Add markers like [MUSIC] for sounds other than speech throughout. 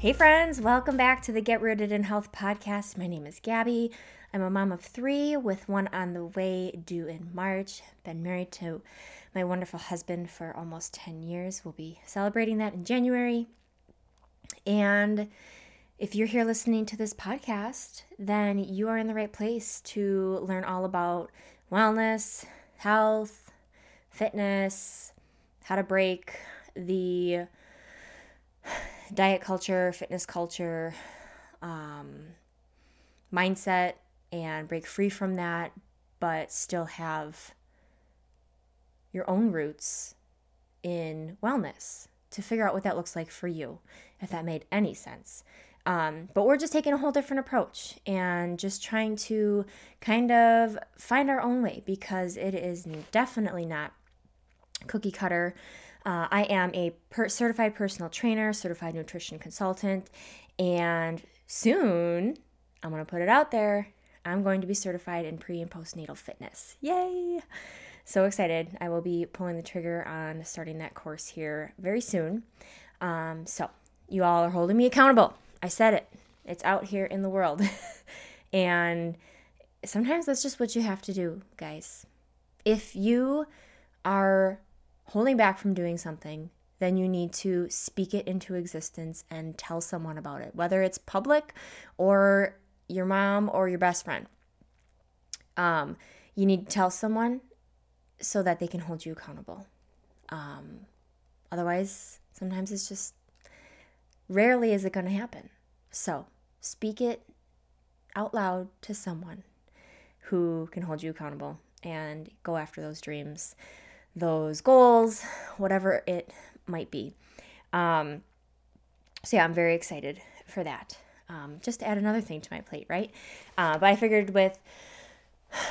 Hey, friends, welcome back to the Get Rooted in Health podcast. My name is Gabby. I'm a mom of three with one on the way due in March. Been married to my wonderful husband for almost 10 years. We'll be celebrating that in January. And if you're here listening to this podcast, then you are in the right place to learn all about wellness, health, fitness, how to break the diet culture, fitness culture, um, mindset, and break free from that, but still have your own roots in wellness to figure out what that looks like for you, if that made any sense. Um, but we're just taking a whole different approach and just trying to kind of find our own way because it is definitely not cookie cutter. Uh, I am a per- certified personal trainer, certified nutrition consultant, and soon I'm going to put it out there. I'm going to be certified in pre and postnatal fitness. Yay! So excited. I will be pulling the trigger on starting that course here very soon. Um, so, you all are holding me accountable. I said it. It's out here in the world. [LAUGHS] and sometimes that's just what you have to do, guys. If you are holding back from doing something, then you need to speak it into existence and tell someone about it, whether it's public or your mom or your best friend. Um, you need to tell someone so that they can hold you accountable. Um, otherwise, sometimes it's just rarely is it going to happen. So speak it out loud to someone who can hold you accountable and go after those dreams those goals, whatever it might be. Um, so, yeah, I'm very excited for that. Um, just to add another thing to my plate, right? Uh, but I figured with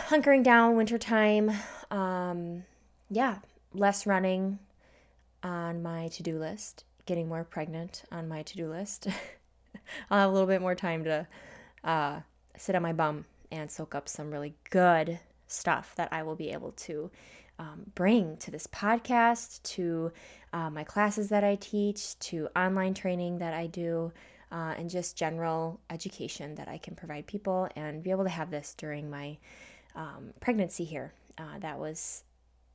hunkering down wintertime, um, yeah, less running on my to do list, getting more pregnant on my to do list. [LAUGHS] I'll have a little bit more time to uh, sit on my bum and soak up some really good stuff that I will be able to um, bring to this podcast, to uh, my classes that I teach, to online training that I do, uh, and just general education that I can provide people and be able to have this during my um, pregnancy here. Uh, that was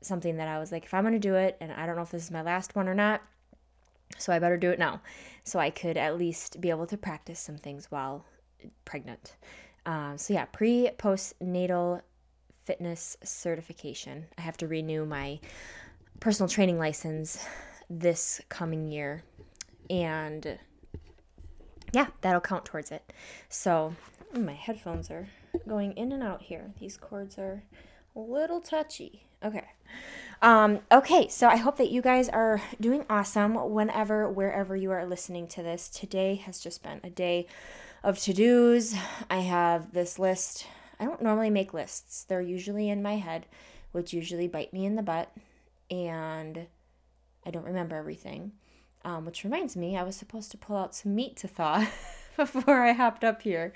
something that I was like, if I'm going to do it, and I don't know if this is my last one or not, so I better do it now. So I could at least be able to practice some things while pregnant. Um, so yeah, pre postnatal fitness certification. I have to renew my personal training license this coming year. And yeah, that'll count towards it. So my headphones are going in and out here. These cords are a little touchy. Okay. Um, okay, so I hope that you guys are doing awesome whenever, wherever you are listening to this. Today has just been a day of to dos. I have this list I don't normally make lists. They're usually in my head, which usually bite me in the butt, and I don't remember everything. Um, which reminds me, I was supposed to pull out some meat to thaw [LAUGHS] before I hopped up here.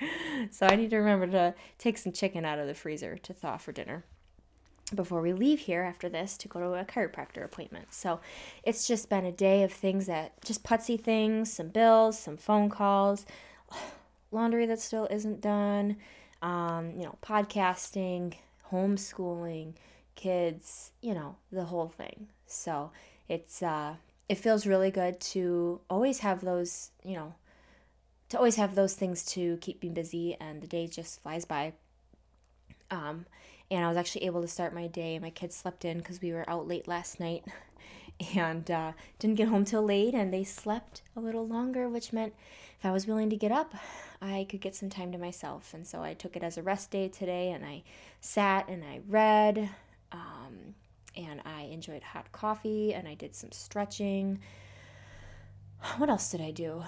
So I need to remember to take some chicken out of the freezer to thaw for dinner before we leave here after this to go to a chiropractor appointment. So it's just been a day of things that just putsy things, some bills, some phone calls, [SIGHS] laundry that still isn't done, um, you know, podcasting, homeschooling, kids, you know, the whole thing. So it's uh, it feels really good to always have those, you know, to always have those things to keep me busy, and the day just flies by. Um, and I was actually able to start my day. My kids slept in because we were out late last night, [LAUGHS] and uh, didn't get home till late, and they slept a little longer, which meant if I was willing to get up, I could get some time to myself. And so I took it as a rest day today, and I sat and I read, um, and I enjoyed hot coffee, and I did some stretching. What else did I do?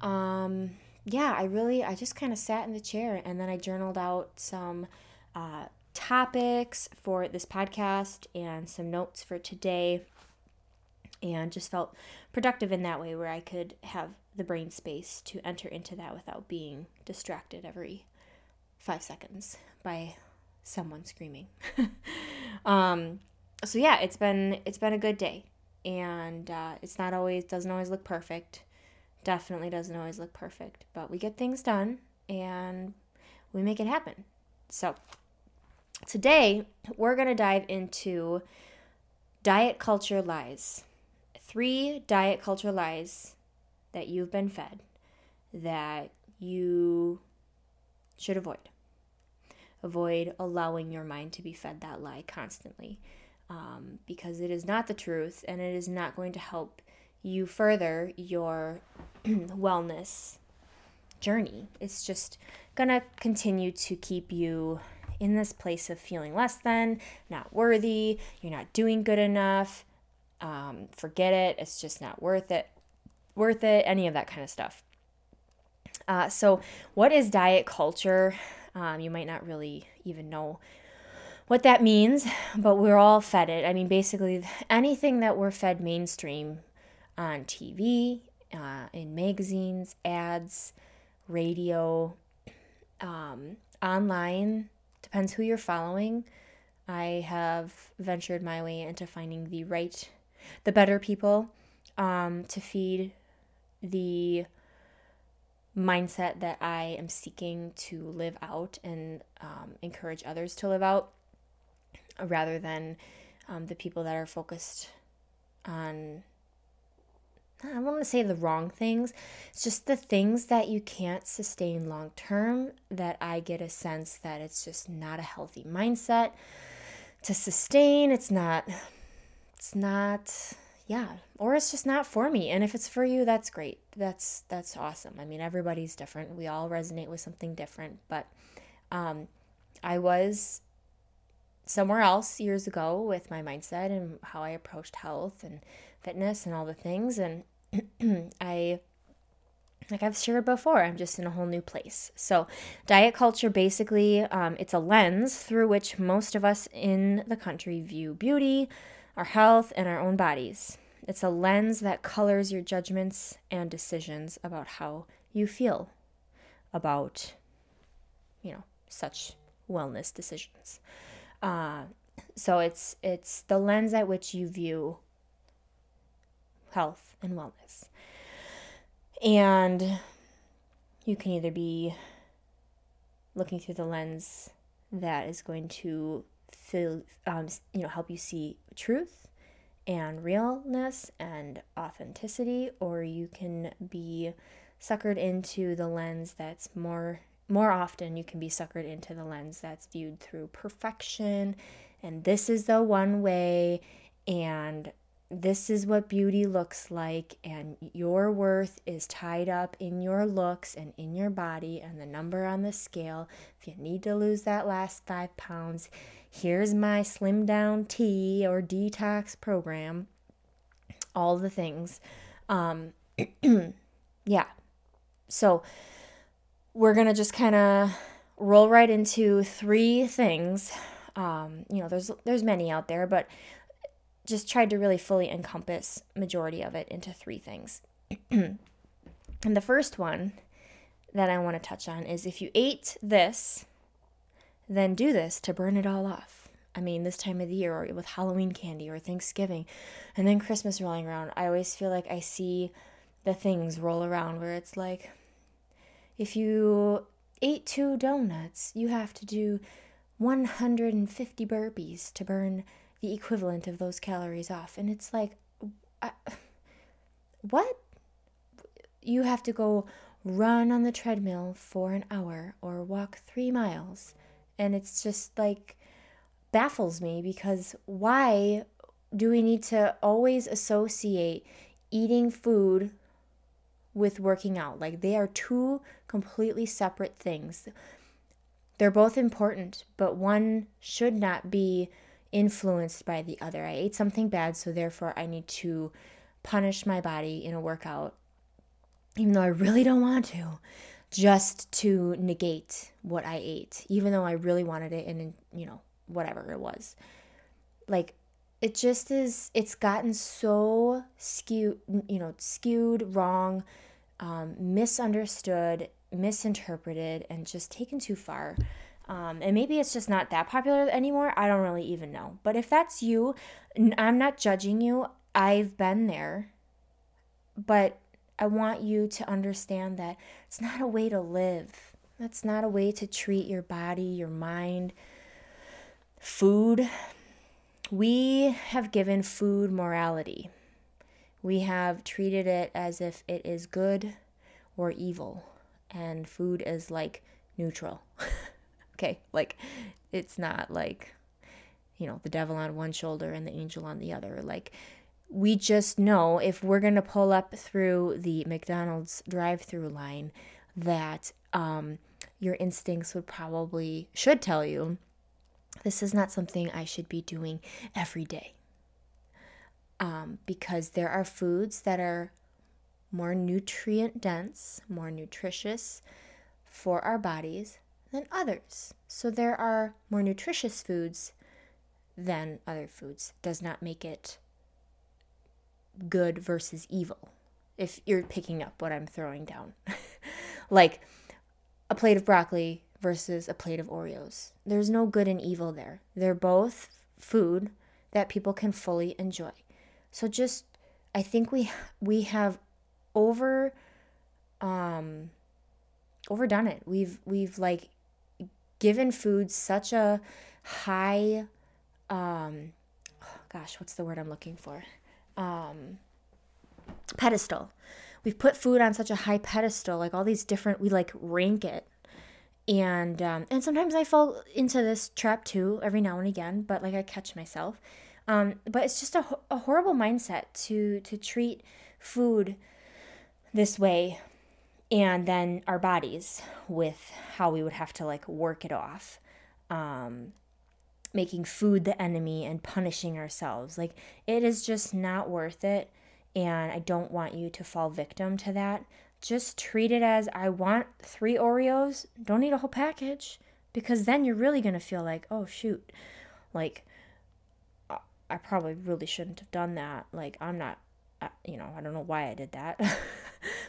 Um, yeah, I really, I just kind of sat in the chair, and then I journaled out some. Uh, topics for this podcast and some notes for today and just felt productive in that way where I could have the brain space to enter into that without being distracted every five seconds by someone screaming. [LAUGHS] um, so yeah, it's been it's been a good day, and uh, it's not always doesn't always look perfect. Definitely doesn't always look perfect, but we get things done and we make it happen. So today we're gonna dive into diet culture lies three diet culture lies that you've been fed that you should avoid. Avoid allowing your mind to be fed that lie constantly um, because it is not the truth and it is not going to help you further your [CLEARS THROAT] wellness journey. It's just to continue to keep you in this place of feeling less than, not worthy, you're not doing good enough, um, forget it. It's just not worth it. Worth it. Any of that kind of stuff. Uh, so, what is diet culture? Um, you might not really even know what that means, but we're all fed it. I mean, basically, anything that we're fed mainstream on TV, uh, in magazines, ads, radio, um, online, depends who you're following. I have ventured my way into finding the right the better people um, to feed the mindset that I am seeking to live out and um, encourage others to live out rather than um, the people that are focused on I want to say the wrong things. It's just the things that you can't sustain long term that I get a sense that it's just not a healthy mindset to sustain. It's not it's not yeah or it's just not for me. And if it's for you that's great. That's that's awesome. I mean everybody's different. We all resonate with something different. But um, i was somewhere else years ago with my mindset and how i approached health and fitness and all the things. And [CLEARS THROAT] i like I've shared before, I'm just in a whole new place. So, diet culture basically, um, it's a lens through which most of us in the country view beauty, our health, and our own bodies. It's a lens that colors your judgments and decisions about how you feel about, you know, such wellness decisions. Uh, so it's it's the lens at which you view health and wellness. And you can either be looking through the lens that is going to feel, um, you know, help you see truth and realness and authenticity, or you can be suckered into the lens that's more more often you can be suckered into the lens that's viewed through perfection. And this is the one way and this is what beauty looks like, and your worth is tied up in your looks and in your body and the number on the scale. If you need to lose that last five pounds, here's my slim down tea or detox program. All the things. Um, [CLEARS THROAT] yeah. So we're going to just kind of roll right into three things. Um, you know, there's there's many out there, but just tried to really fully encompass majority of it into three things. [CLEARS THROAT] and the first one that I want to touch on is if you ate this, then do this to burn it all off. I mean, this time of the year, or with Halloween candy, or Thanksgiving, and then Christmas rolling around, I always feel like I see the things roll around where it's like, if you ate two donuts, you have to do 150 burpees to burn the equivalent of those calories off. And it's like, I, what? You have to go run on the treadmill for an hour or walk three miles. And it's just like baffles me because why do we need to always associate eating food with working out? Like they are two completely separate things. They're both important, but one should not be influenced by the other. I ate something bad, so therefore I need to punish my body in a workout, even though I really don't want to, just to negate what I ate, even though I really wanted it and, you know, whatever it was. Like, it just is, it's gotten so skewed, you know, skewed, wrong, um, misunderstood, misinterpreted, and just taken too far. Um, and maybe it's just not that popular anymore. I don't really even know. But if that's you, I'm not judging you. I've been there. But I want you to understand that it's not a way to live. That's not a way to treat your body, your mind, food. We have given food morality. We have treated it as if it is good or evil, and food is like neutral. [LAUGHS] okay? Like, it's not like, you know, the devil on one shoulder and the angel on the other. Like, we just know if we're going to pull up through the McDonald's drive through line that um, your instincts would probably, should tell you, this is not something I should be doing every day. Um, because there are foods that are more nutrient dense, more nutritious for our bodies than others. So there are more nutritious foods than other foods. Does not make it good versus evil. If you're picking up what I'm throwing down. [LAUGHS] like a plate of broccoli versus a plate of Oreos. There's no good and evil there. They're both food that people can fully enjoy. So just I think we we have over um overdone it. We've we've like given food such a high um gosh what's the word i'm looking for? Um pedestal. We've put food on such a high pedestal like all these different we like rank it. And um, and sometimes i fall into this trap too every now and again but like i catch myself. Um, but it's just a, a horrible mindset to to treat food this way and then our bodies with how we would have to like work it off um, making food the enemy and punishing ourselves. Like it is just not worth it and i don't want you to fall victim to that. Just treat it as i want three oreos don't eat a whole package because then you're really going to feel like oh shoot. Like i probably really shouldn't have done that. Like i'm not you know i don't know why i did that [LAUGHS]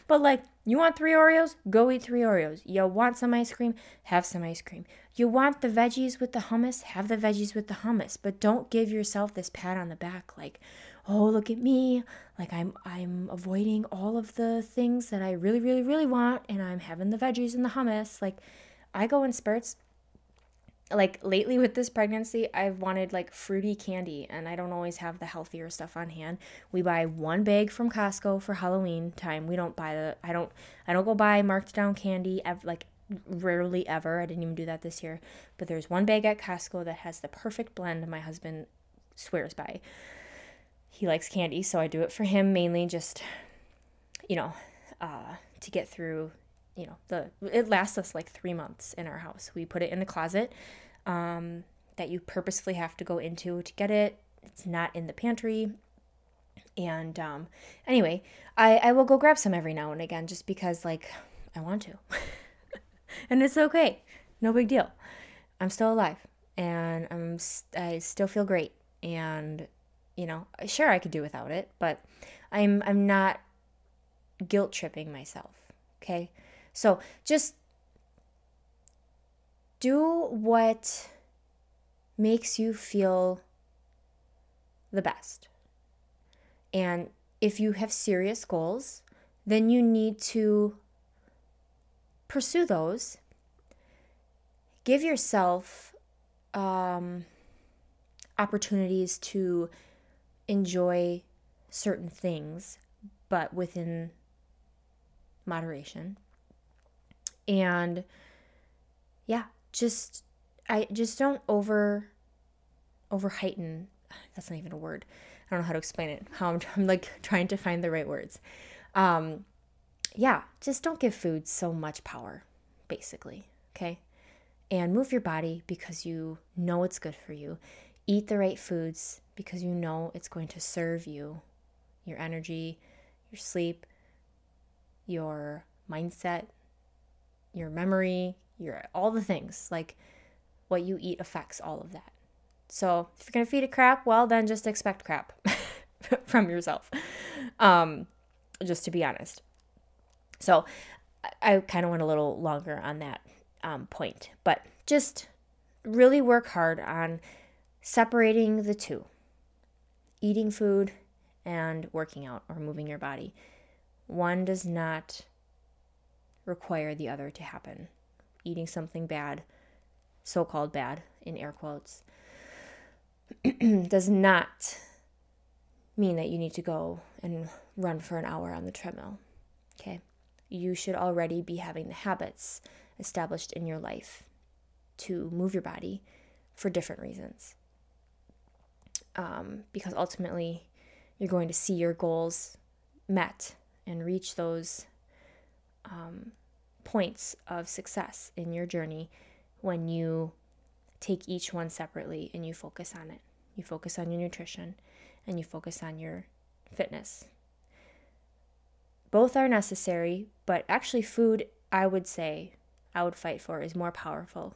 But like, you want three Oreos? Go eat three Oreos. You want some ice cream? Have some ice cream. You want the veggies with the hummus? Have the veggies with the hummus. But don't give yourself this pat on the back like, "Oh, look at me. Like I'm I'm avoiding all of the things that I really really really want and I'm having the veggies and the hummus." Like I go in spurts like lately with this pregnancy, I've wanted like fruity candy and I don't always have the healthier stuff on hand. We buy one bag from Costco for Halloween time. We don't buy the I don't I don't go buy marked down candy ever, like rarely ever. I didn't even do that this year. But there's one bag at Costco that has the perfect blend my husband swears by. He likes candy, so I do it for him mainly just you know, uh to get through you know the it lasts us like three months in our house. We put it in the closet um, that you purposefully have to go into to get it. It's not in the pantry. And um, anyway I, I will go grab some every now and again just because like i want to. [LAUGHS] And it's okay. No big deal. I'm still alive. And i'm i still feel great. And you know sure i could do without it but i'm i'm not guilt tripping myself okay so just do what makes you feel the best. And if you have serious goals, then you need to pursue those. Give yourself um, opportunities to enjoy certain things, but within moderation And yeah, just I just don't over over heighten. That's not even a word. I don't know how to explain it. How I'm, [LAUGHS] I'm like trying to find the right words. Um, yeah, just don't give food so much power, basically. Okay, and move your body because you know it's good for you. Eat the right foods because you know it's going to serve you, your energy, your sleep, your mindset, your memory, your all the things. Like what you eat affects all of that. So if you're gonna feed it crap, well then just expect crap [LAUGHS] from yourself. Um, just to be honest. So I, I kind of went a little longer on that um, point, but just really work hard on separating the two eating food and working out or moving your body. One does not require the other to happen. Eating something bad, so called bad in air quotes, [CLEARS THROAT] does not mean that you need to go and run for an hour on the treadmill. Okay? You should already be having the habits established in your life to move your body for different reasons. Um, because ultimately, you're going to see your goals met and reach those um, points of success in your journey when you take each one separately and you focus on it. You focus on your nutrition and you focus on your fitness. Both are necessary, but actually, food, I would say, I would fight for is more powerful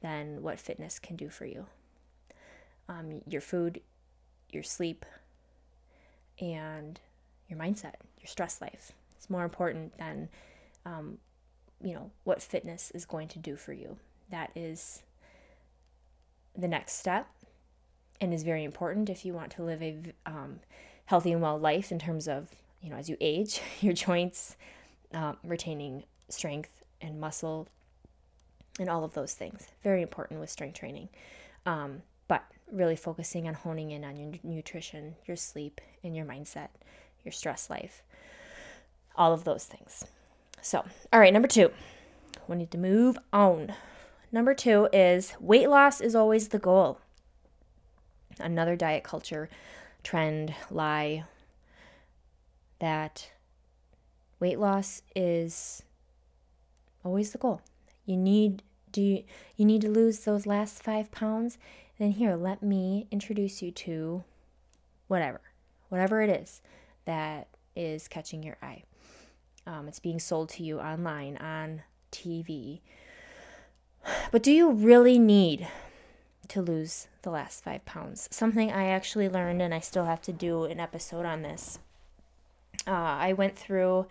than what fitness can do for you. Um, your food, your sleep, and your mindset, your stress life. It's more important than, um, you know, what fitness is going to do for you. That is the next step and is very important if you want to live a um, healthy and well life in terms of, you know, as you age, [LAUGHS] your joints, um, retaining strength and muscle and all of those things. Very important with strength training. Um, but really focusing on honing in on your nutrition, your sleep, and your mindset, your stress life, all of those things. So, all right, number two, we need to move on. Number two is weight loss is always the goal. Another diet culture trend lie that weight loss is always the goal. You need do you, you need to lose those last 5 pounds then here, let me introduce you to whatever, whatever it is that is catching your eye. Um, it's being sold to you online, on TV. But do you really need to lose the last five pounds? Something I actually learned, and I still have to do an episode on this. Uh, I went through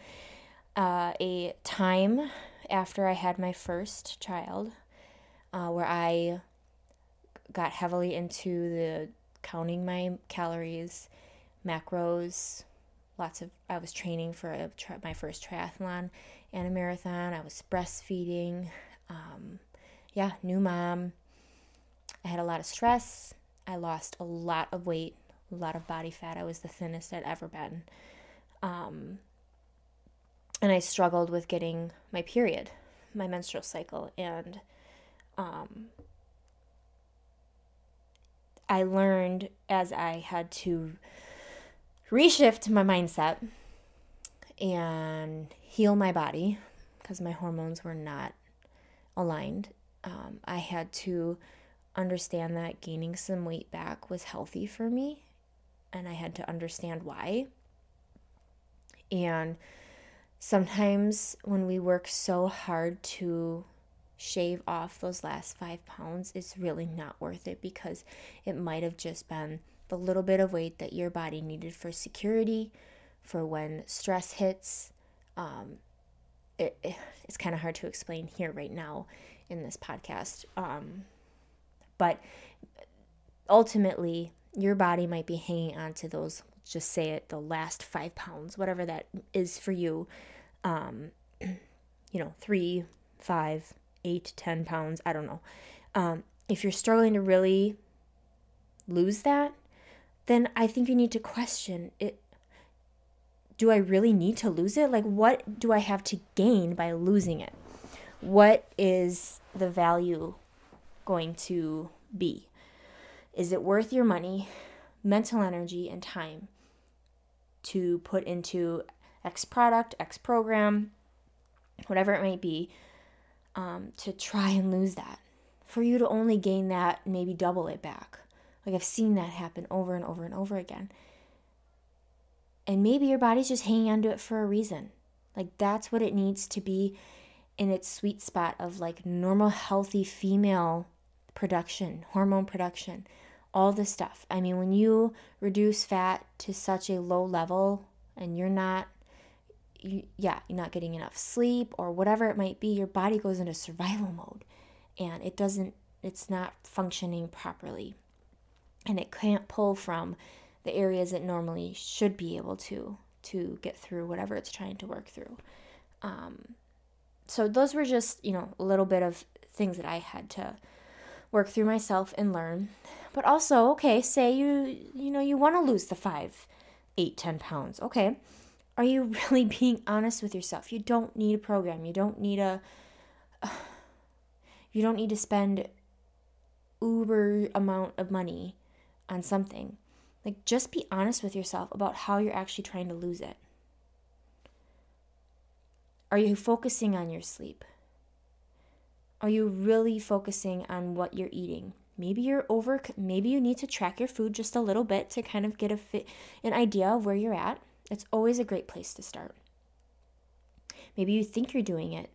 uh, a time after I had my first child uh, where I got heavily into the counting my calories, macros, lots of I was training for a, my first triathlon and a marathon. I was breastfeeding. Um, yeah, new mom. I had a lot of stress. I lost a lot of weight, a lot of body fat. I was the thinnest I'd ever been. Um, and I struggled with getting my period, my menstrual cycle, and um, I learned as I had to reshift my mindset and heal my body because my hormones were not aligned. Um, I had to understand that gaining some weight back was healthy for me, and I had to understand why. And sometimes when we work so hard to shave off those last five pounds, it's really not worth it because it might have just been the little bit of weight that your body needed for security, for when stress hits. Um, it, it, it's kind of hard to explain here right now in this podcast. Um, but ultimately, your body might be hanging on to those, just say it, the last five pounds, whatever that is for you. Um, [CLEARS THROAT] you know, three, five, eight, ten pounds, I don't know. Um, if you're struggling to really lose that, then I think you need to question it. Do I really need to lose it? Like, what do I have to gain by losing it? what is the value going to be? Is it worth your money, mental energy, and time to put into X product, X program, whatever it might be, um, to try and lose that? For you to only gain that, maybe double it back. Like I've seen that happen over and over and over again. And maybe your body's just hanging onto it for a reason. Like that's what it needs to be in its sweet spot of like normal, healthy female production, hormone production, all this stuff. I mean, when you reduce fat to such a low level and you're not, you, yeah, you're not getting enough sleep or whatever it might be, your body goes into survival mode and it doesn't, it's not functioning properly. And it can't pull from the areas it normally should be able to to get through whatever it's trying to work through. Um, so those were just you know a little bit of things that I had to work through myself and learn. But also, okay, say you you know you want to lose the five, eight, ten pounds. Okay, are you [LAUGHS] really being honest with yourself? You don't need a program. You don't need a. [SIGHS] You don't need to spend uber amount of money on something. Like, just be honest with yourself about how you're actually trying to lose it. Are you focusing on your sleep? Are you really focusing on what you're eating? Maybe you're over maybe you need to track your food just a little bit to kind of get a fit an idea of where you're at. It's always a great place to start. Maybe you think you're doing it,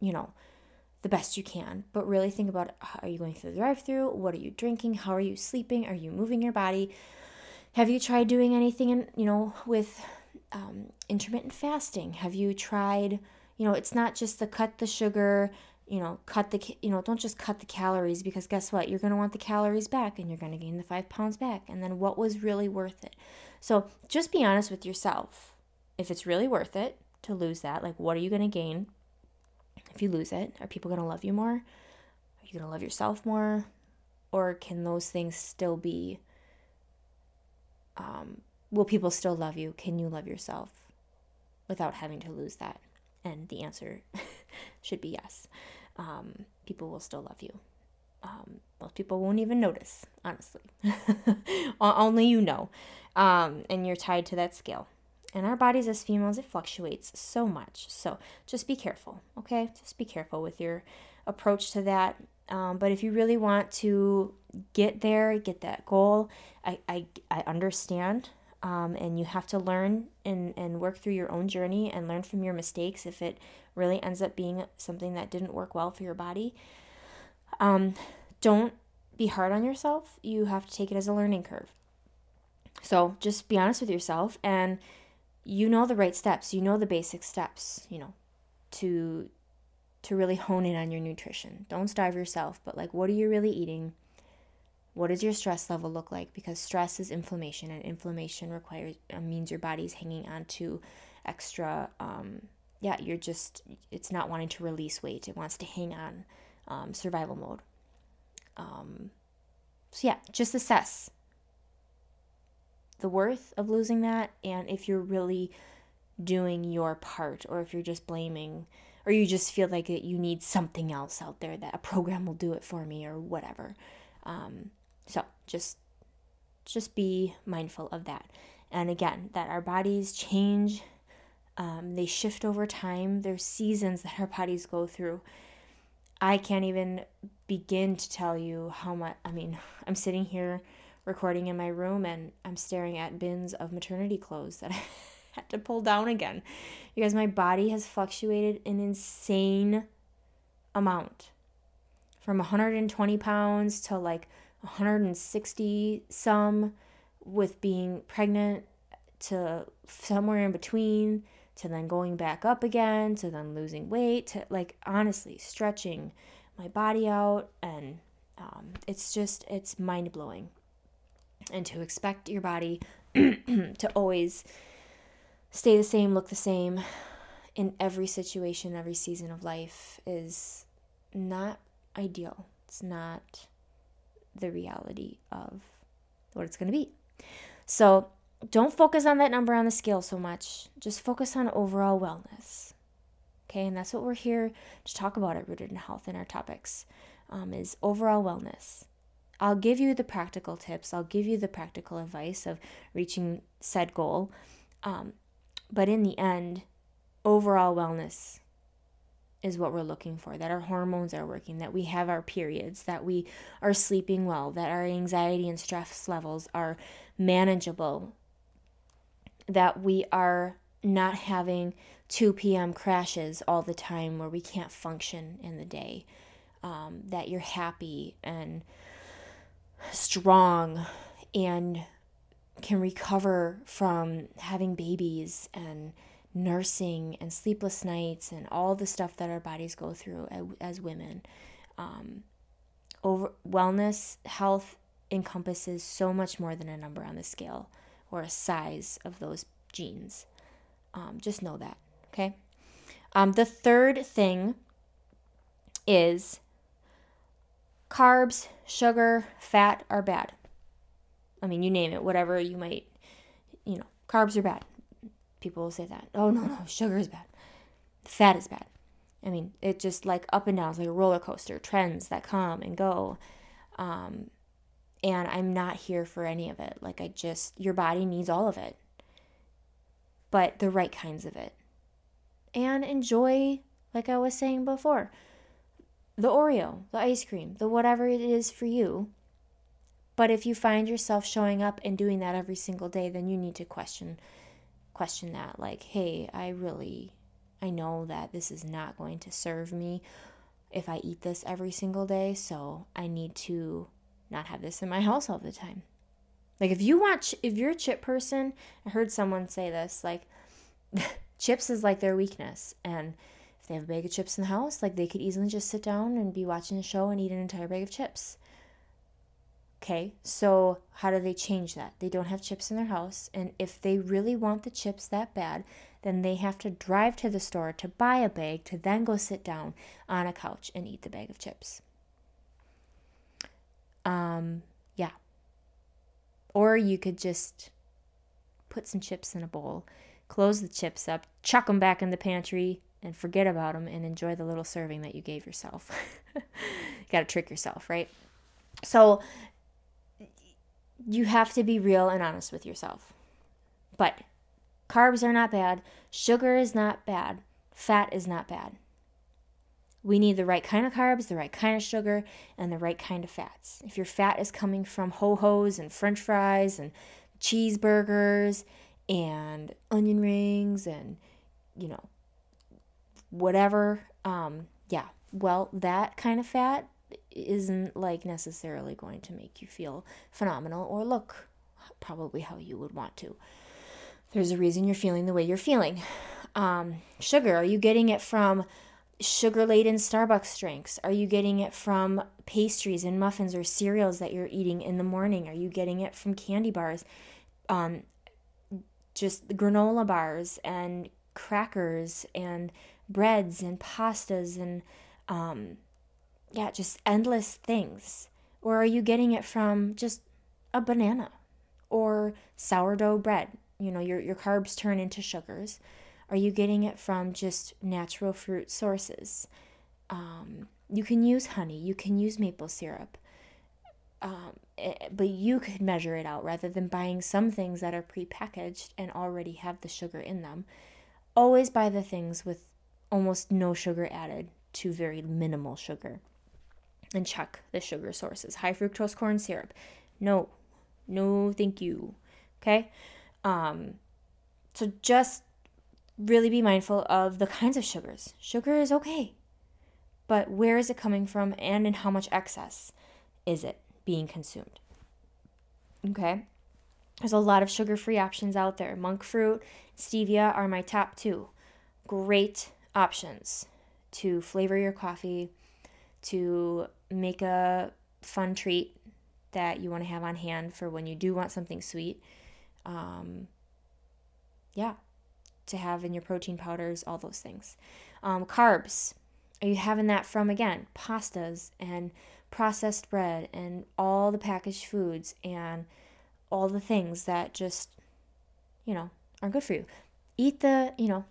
you know, the best you can, but really think about are you going through the drive-through? What are you drinking? How are you sleeping? Are you moving your body? Have you tried doing anything, in, you know, with um, intermittent fasting? Have you tried, you know, it's not just the cut the sugar, you know, cut the, you know, don't just cut the calories because guess what? You're going to want the calories back and you're going to gain the five pounds back. And then what was really worth it? So just be honest with yourself. If it's really worth it to lose that, like what are you going to gain if you lose it? Are people going to love you more? Are you going to love yourself more? Or can those things still be um, will people still love you? Can you love yourself without having to lose that? And the answer [LAUGHS] should be yes. Um, people will still love you. Um, most people won't even notice, honestly. [LAUGHS] Only you know. Um, and you're tied to that scale. In our bodies as females, it fluctuates so much. So just be careful, okay? Just be careful with your approach to that. Um, but if you really want to get there, get that goal, I, I, I understand. Um, and you have to learn and, and work through your own journey and learn from your mistakes if it really ends up being something that didn't work well for your body. Um, don't be hard on yourself. You have to take it as a learning curve. So just be honest with yourself and you know the right steps. You know the basic steps, you know, to to really hone in on your nutrition. Don't starve yourself, but like what are you really eating? What does your stress level look like? Because stress is inflammation, and inflammation requires uh, means your body's hanging on to extra. Um, yeah, you're just it's not wanting to release weight; it wants to hang on, um, survival mode. Um, so yeah, just assess the worth of losing that, and if you're really doing your part, or if you're just blaming or you just feel like you need something else out there that a program will do it for me or whatever. Um, so just just be mindful of that. And again, that our bodies change, um, they shift over time. There's seasons that our bodies go through. I can't even begin to tell you how much. I mean, [LAUGHS] I'm sitting here recording in my room and I'm staring at bins of maternity clothes that [LAUGHS] I had to pull down again. Because my body has fluctuated an insane amount. From 120 pounds to like 160 some with being pregnant to somewhere in between to then going back up again to then losing weight to like honestly stretching my body out and um, it's just it's mind-blowing and to expect your body [CLEARS THROAT] to always stay the same, look the same in every situation, every season of life is not ideal. It's not the reality of what it's going to be. So don't focus on that number on the scale so much. Just focus on overall wellness. Okay, and that's what we're here to talk about at Rooted in Health in our topics um, is overall wellness. I'll give you the practical tips. I'll give you the practical advice of reaching said goal. Um, but in the end, overall wellness is what we're looking for that our hormones are working, that we have our periods, that we are sleeping well, that our anxiety and stress levels are manageable, that we are not having 2 p.m. crashes all the time where we can't function in the day, um, that you're happy and strong and can recover from having babies and nursing and sleepless nights and all the stuff that our bodies go through as, women. Um, over wellness, health encompasses so much more than a number on the scale or a size of those jeans. Um, just know that, okay? Um, the third thing is carbs, sugar, fat are bad. I mean, you name it, whatever you might, you know, carbs are bad. People will say that. Oh, no, no, sugar is bad. Fat is bad. I mean, it just like up and down, it's like a roller coaster, trends that come and go. Um, and I'm not here for any of it. Like, I just, your body needs all of it, but the right kinds of it. And enjoy, like I was saying before, the Oreo, the ice cream, the whatever it is for you. But if you find yourself showing up and doing that every single day, then you need to question question that like, "Hey, I really I know that this is not going to serve me if I eat this every single day, so I need to not have this in my [LAUGHS] house all the time." Like if you want if you're a chip person, I heard someone say this like [LAUGHS] chips is like their weakness and if they have a bag of chips in the house, like they could easily just sit down and be watching a show and eat an entire bag of chips. Okay, so how do they change that? They don't have chips in their house, and if they really want the chips that bad, then they have to drive to the store to buy a bag to then go sit down on a couch and eat the bag of chips. Um, yeah. Or you could just put some chips in a bowl, close the chips up, chuck them back in the pantry, and forget about them and enjoy the little serving that you gave yourself. you got to trick yourself, right? So you have to be real and honest with yourself. But carbs are not bad, sugar is not bad, fat is not bad. We need the right kind of carbs, the right kind of sugar, and the right kind of fats. If your fat is coming from ho hos and french fries and cheeseburgers and onion rings and, you know, whatever. Um, yeah, well, that kind of fat isn't like necessarily going to make you feel phenomenal or look probably how you would want to. There's a reason you're feeling the way you're feeling. Um, sugar, are you getting it from sugar laden Starbucks drinks? Are you getting it from pastries and muffins or cereals that you're eating in the morning? Are you getting it from candy bars? Um, just granola bars and crackers and breads and pastas and um, yeah, just endless things? Or are you getting it from just a banana or sourdough bread? You know, your, your carbs turn into sugars. Are you getting it from just natural fruit sources? Um, you can use honey, you can use maple syrup, um, it, eh, but you could measure it out rather than buying some things that are prepackaged and already have the sugar in them. Always buy the things with almost no sugar added to very minimal sugar. And check the sugar sources. High fructose corn syrup. No, no, thank you. Okay? Um, so just really be mindful of the kinds of sugars. Sugar is okay, but where is it coming from and in how much excess is it being consumed? Okay? There's a lot of sugar free options out there. Monk fruit, stevia are my top two. Great options to flavor your coffee, to make a fun treat that you want to have on hand for when you do want something sweet. Um, yeah, to have in your protein powders, all those things. Um, carbs, are you having that from again pastas and processed bread and all the packaged foods and all the things that just, you know, aren't good for you? Eat the, you know,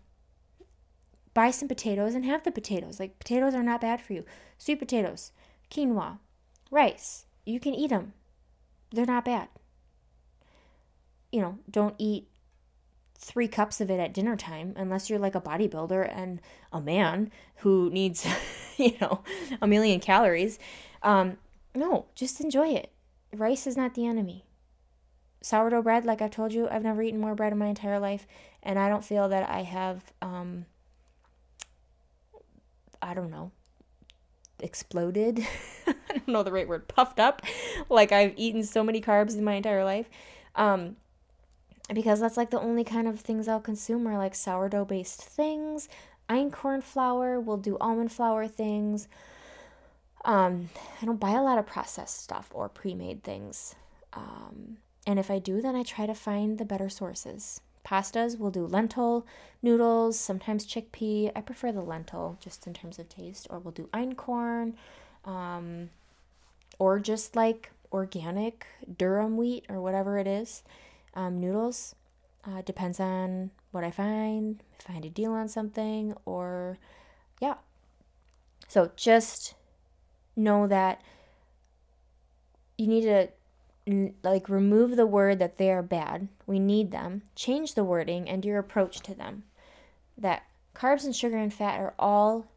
buy some potatoes and have the potatoes. Like potatoes are not bad for you. Sweet potatoes, quinoa, rice. You can eat them. They're not bad. You know, don't eat three cups of it at dinner time unless you're like a bodybuilder and a man who needs, [LAUGHS] you know, a million calories. Um, no, just enjoy it. Rice is not the enemy. Sourdough bread, like I've told you, I've never eaten more bread in my entire life, and I don't feel that I have, um, I don't know, exploded. [LAUGHS] I don't know the right word, puffed up, like I've eaten so many carbs in my entire life. Um, because that's like the only kind of things I'll consume are like sourdough based things. Einkorn flour, we'll do almond flour things. Um, I don't buy a lot of processed stuff or pre made things. Um, and if I do, then I try to find the better sources. Pastas, we'll do lentil, noodles, sometimes chickpea. I prefer the lentil just in terms of taste. Or we'll do einkorn, um, or just like organic durum wheat or whatever it is. Um, noodles, uh, depends on what I find, find a deal on something, or yeah. So just know that you need to like remove the word that they are bad. We need them. Change the wording and your approach to them. That carbs and sugar and fat are all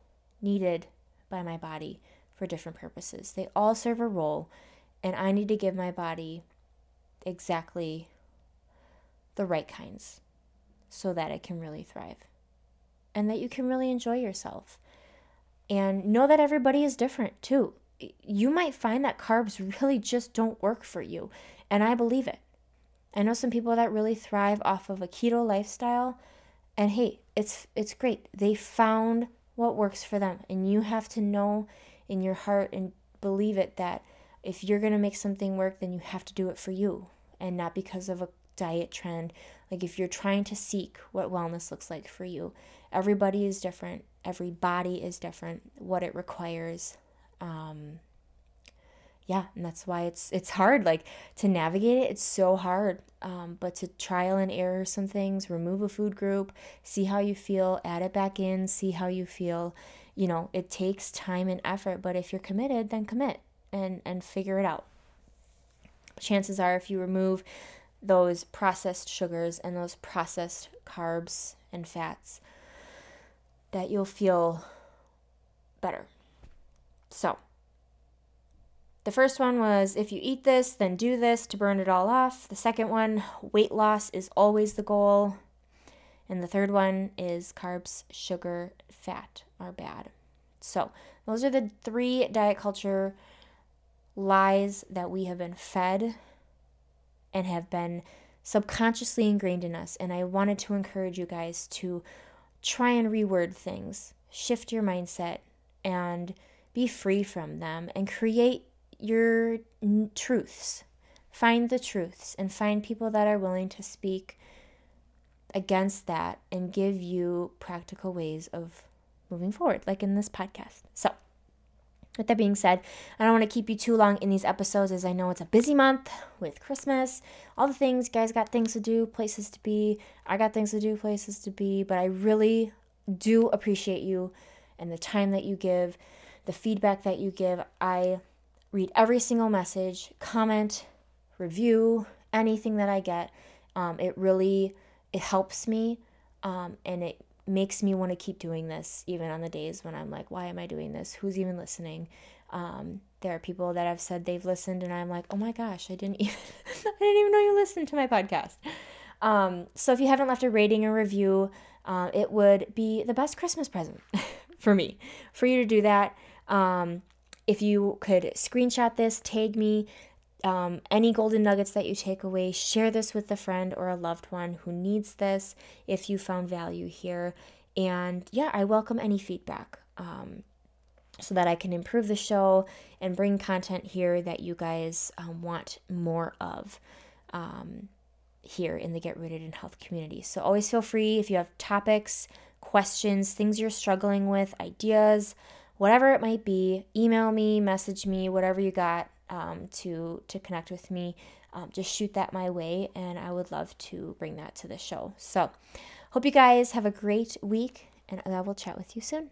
needed by my body for different purposes. They all serve a role, and I need to give my body exactly the right kinds so that it can really thrive and that you can really enjoy yourself. And know that everybody is different too. You might find that carbs really just don't work for you, and I believe it. I know some people that really thrive off of a keto lifestyle, and hey, it's it's great. They found what works for them, and you have to know in your heart and believe it that if you're going to make something work, then you have to do it for you and not because of a diet trend. Like if you're trying to seek what wellness looks like for you, everybody is different. Every body is different. What it requires. Um, yeah, and that's why it's it's hard. Like to navigate it, it's so hard. Um, but to trial and error some things, remove a food group, see how you feel, add it back in, see how you feel. You know, it takes time and effort. But if you're committed, then commit and and figure it out. Chances are, if you remove those processed sugars and those processed carbs and fats that you'll feel better. So, the first one was if you eat this, then do this to burn it all off. The second one, weight loss is always the goal. And the third one is carbs, sugar, fat are bad. So, those are the three diet culture lies that we have been fed and have been subconsciously ingrained in us. And I wanted to encourage you guys to try and reword things, shift your mindset, and be free from them and create your truths. Find the truths and find people that are willing to speak against that and give you practical ways of moving forward, like in this podcast. So, with that being said, I don't want to keep you too long in these episodes as I know it's a busy month with Christmas, all the things. You guys got things to do, places to be. I got things to do, places to be. But I really do appreciate you and the time that you give, the feedback that you give. I read every single message, comment, review, anything that I get. Um, it really it helps me um, and it makes me want to keep doing this even on the days when I'm like, why am I doing this? Who's even listening? Um, there are people that have said they've listened, and I'm like, oh my gosh, I didn't [LAUGHS] even, I didn't even know you listened to my podcast. Um, so if you haven't left a rating or review, uh, it would be the best Christmas present [LAUGHS] for me for you to do that. Um, if you could screenshot this, tag me, um, any golden nuggets that you take away, share this with a friend or a loved one who needs this if you found value here. And yeah, I welcome any feedback um, so that I can improve the show and bring content here that you guys um, want more of um, here in the Get Rooted in Health community. So always feel free if you have topics, questions, things you're struggling with, ideas, whatever it might be, email me, message me, whatever you got um, to to connect with me, um, just shoot that my way, and I would love to bring that to the show. So, hope you guys have a great week, and I will chat with you soon.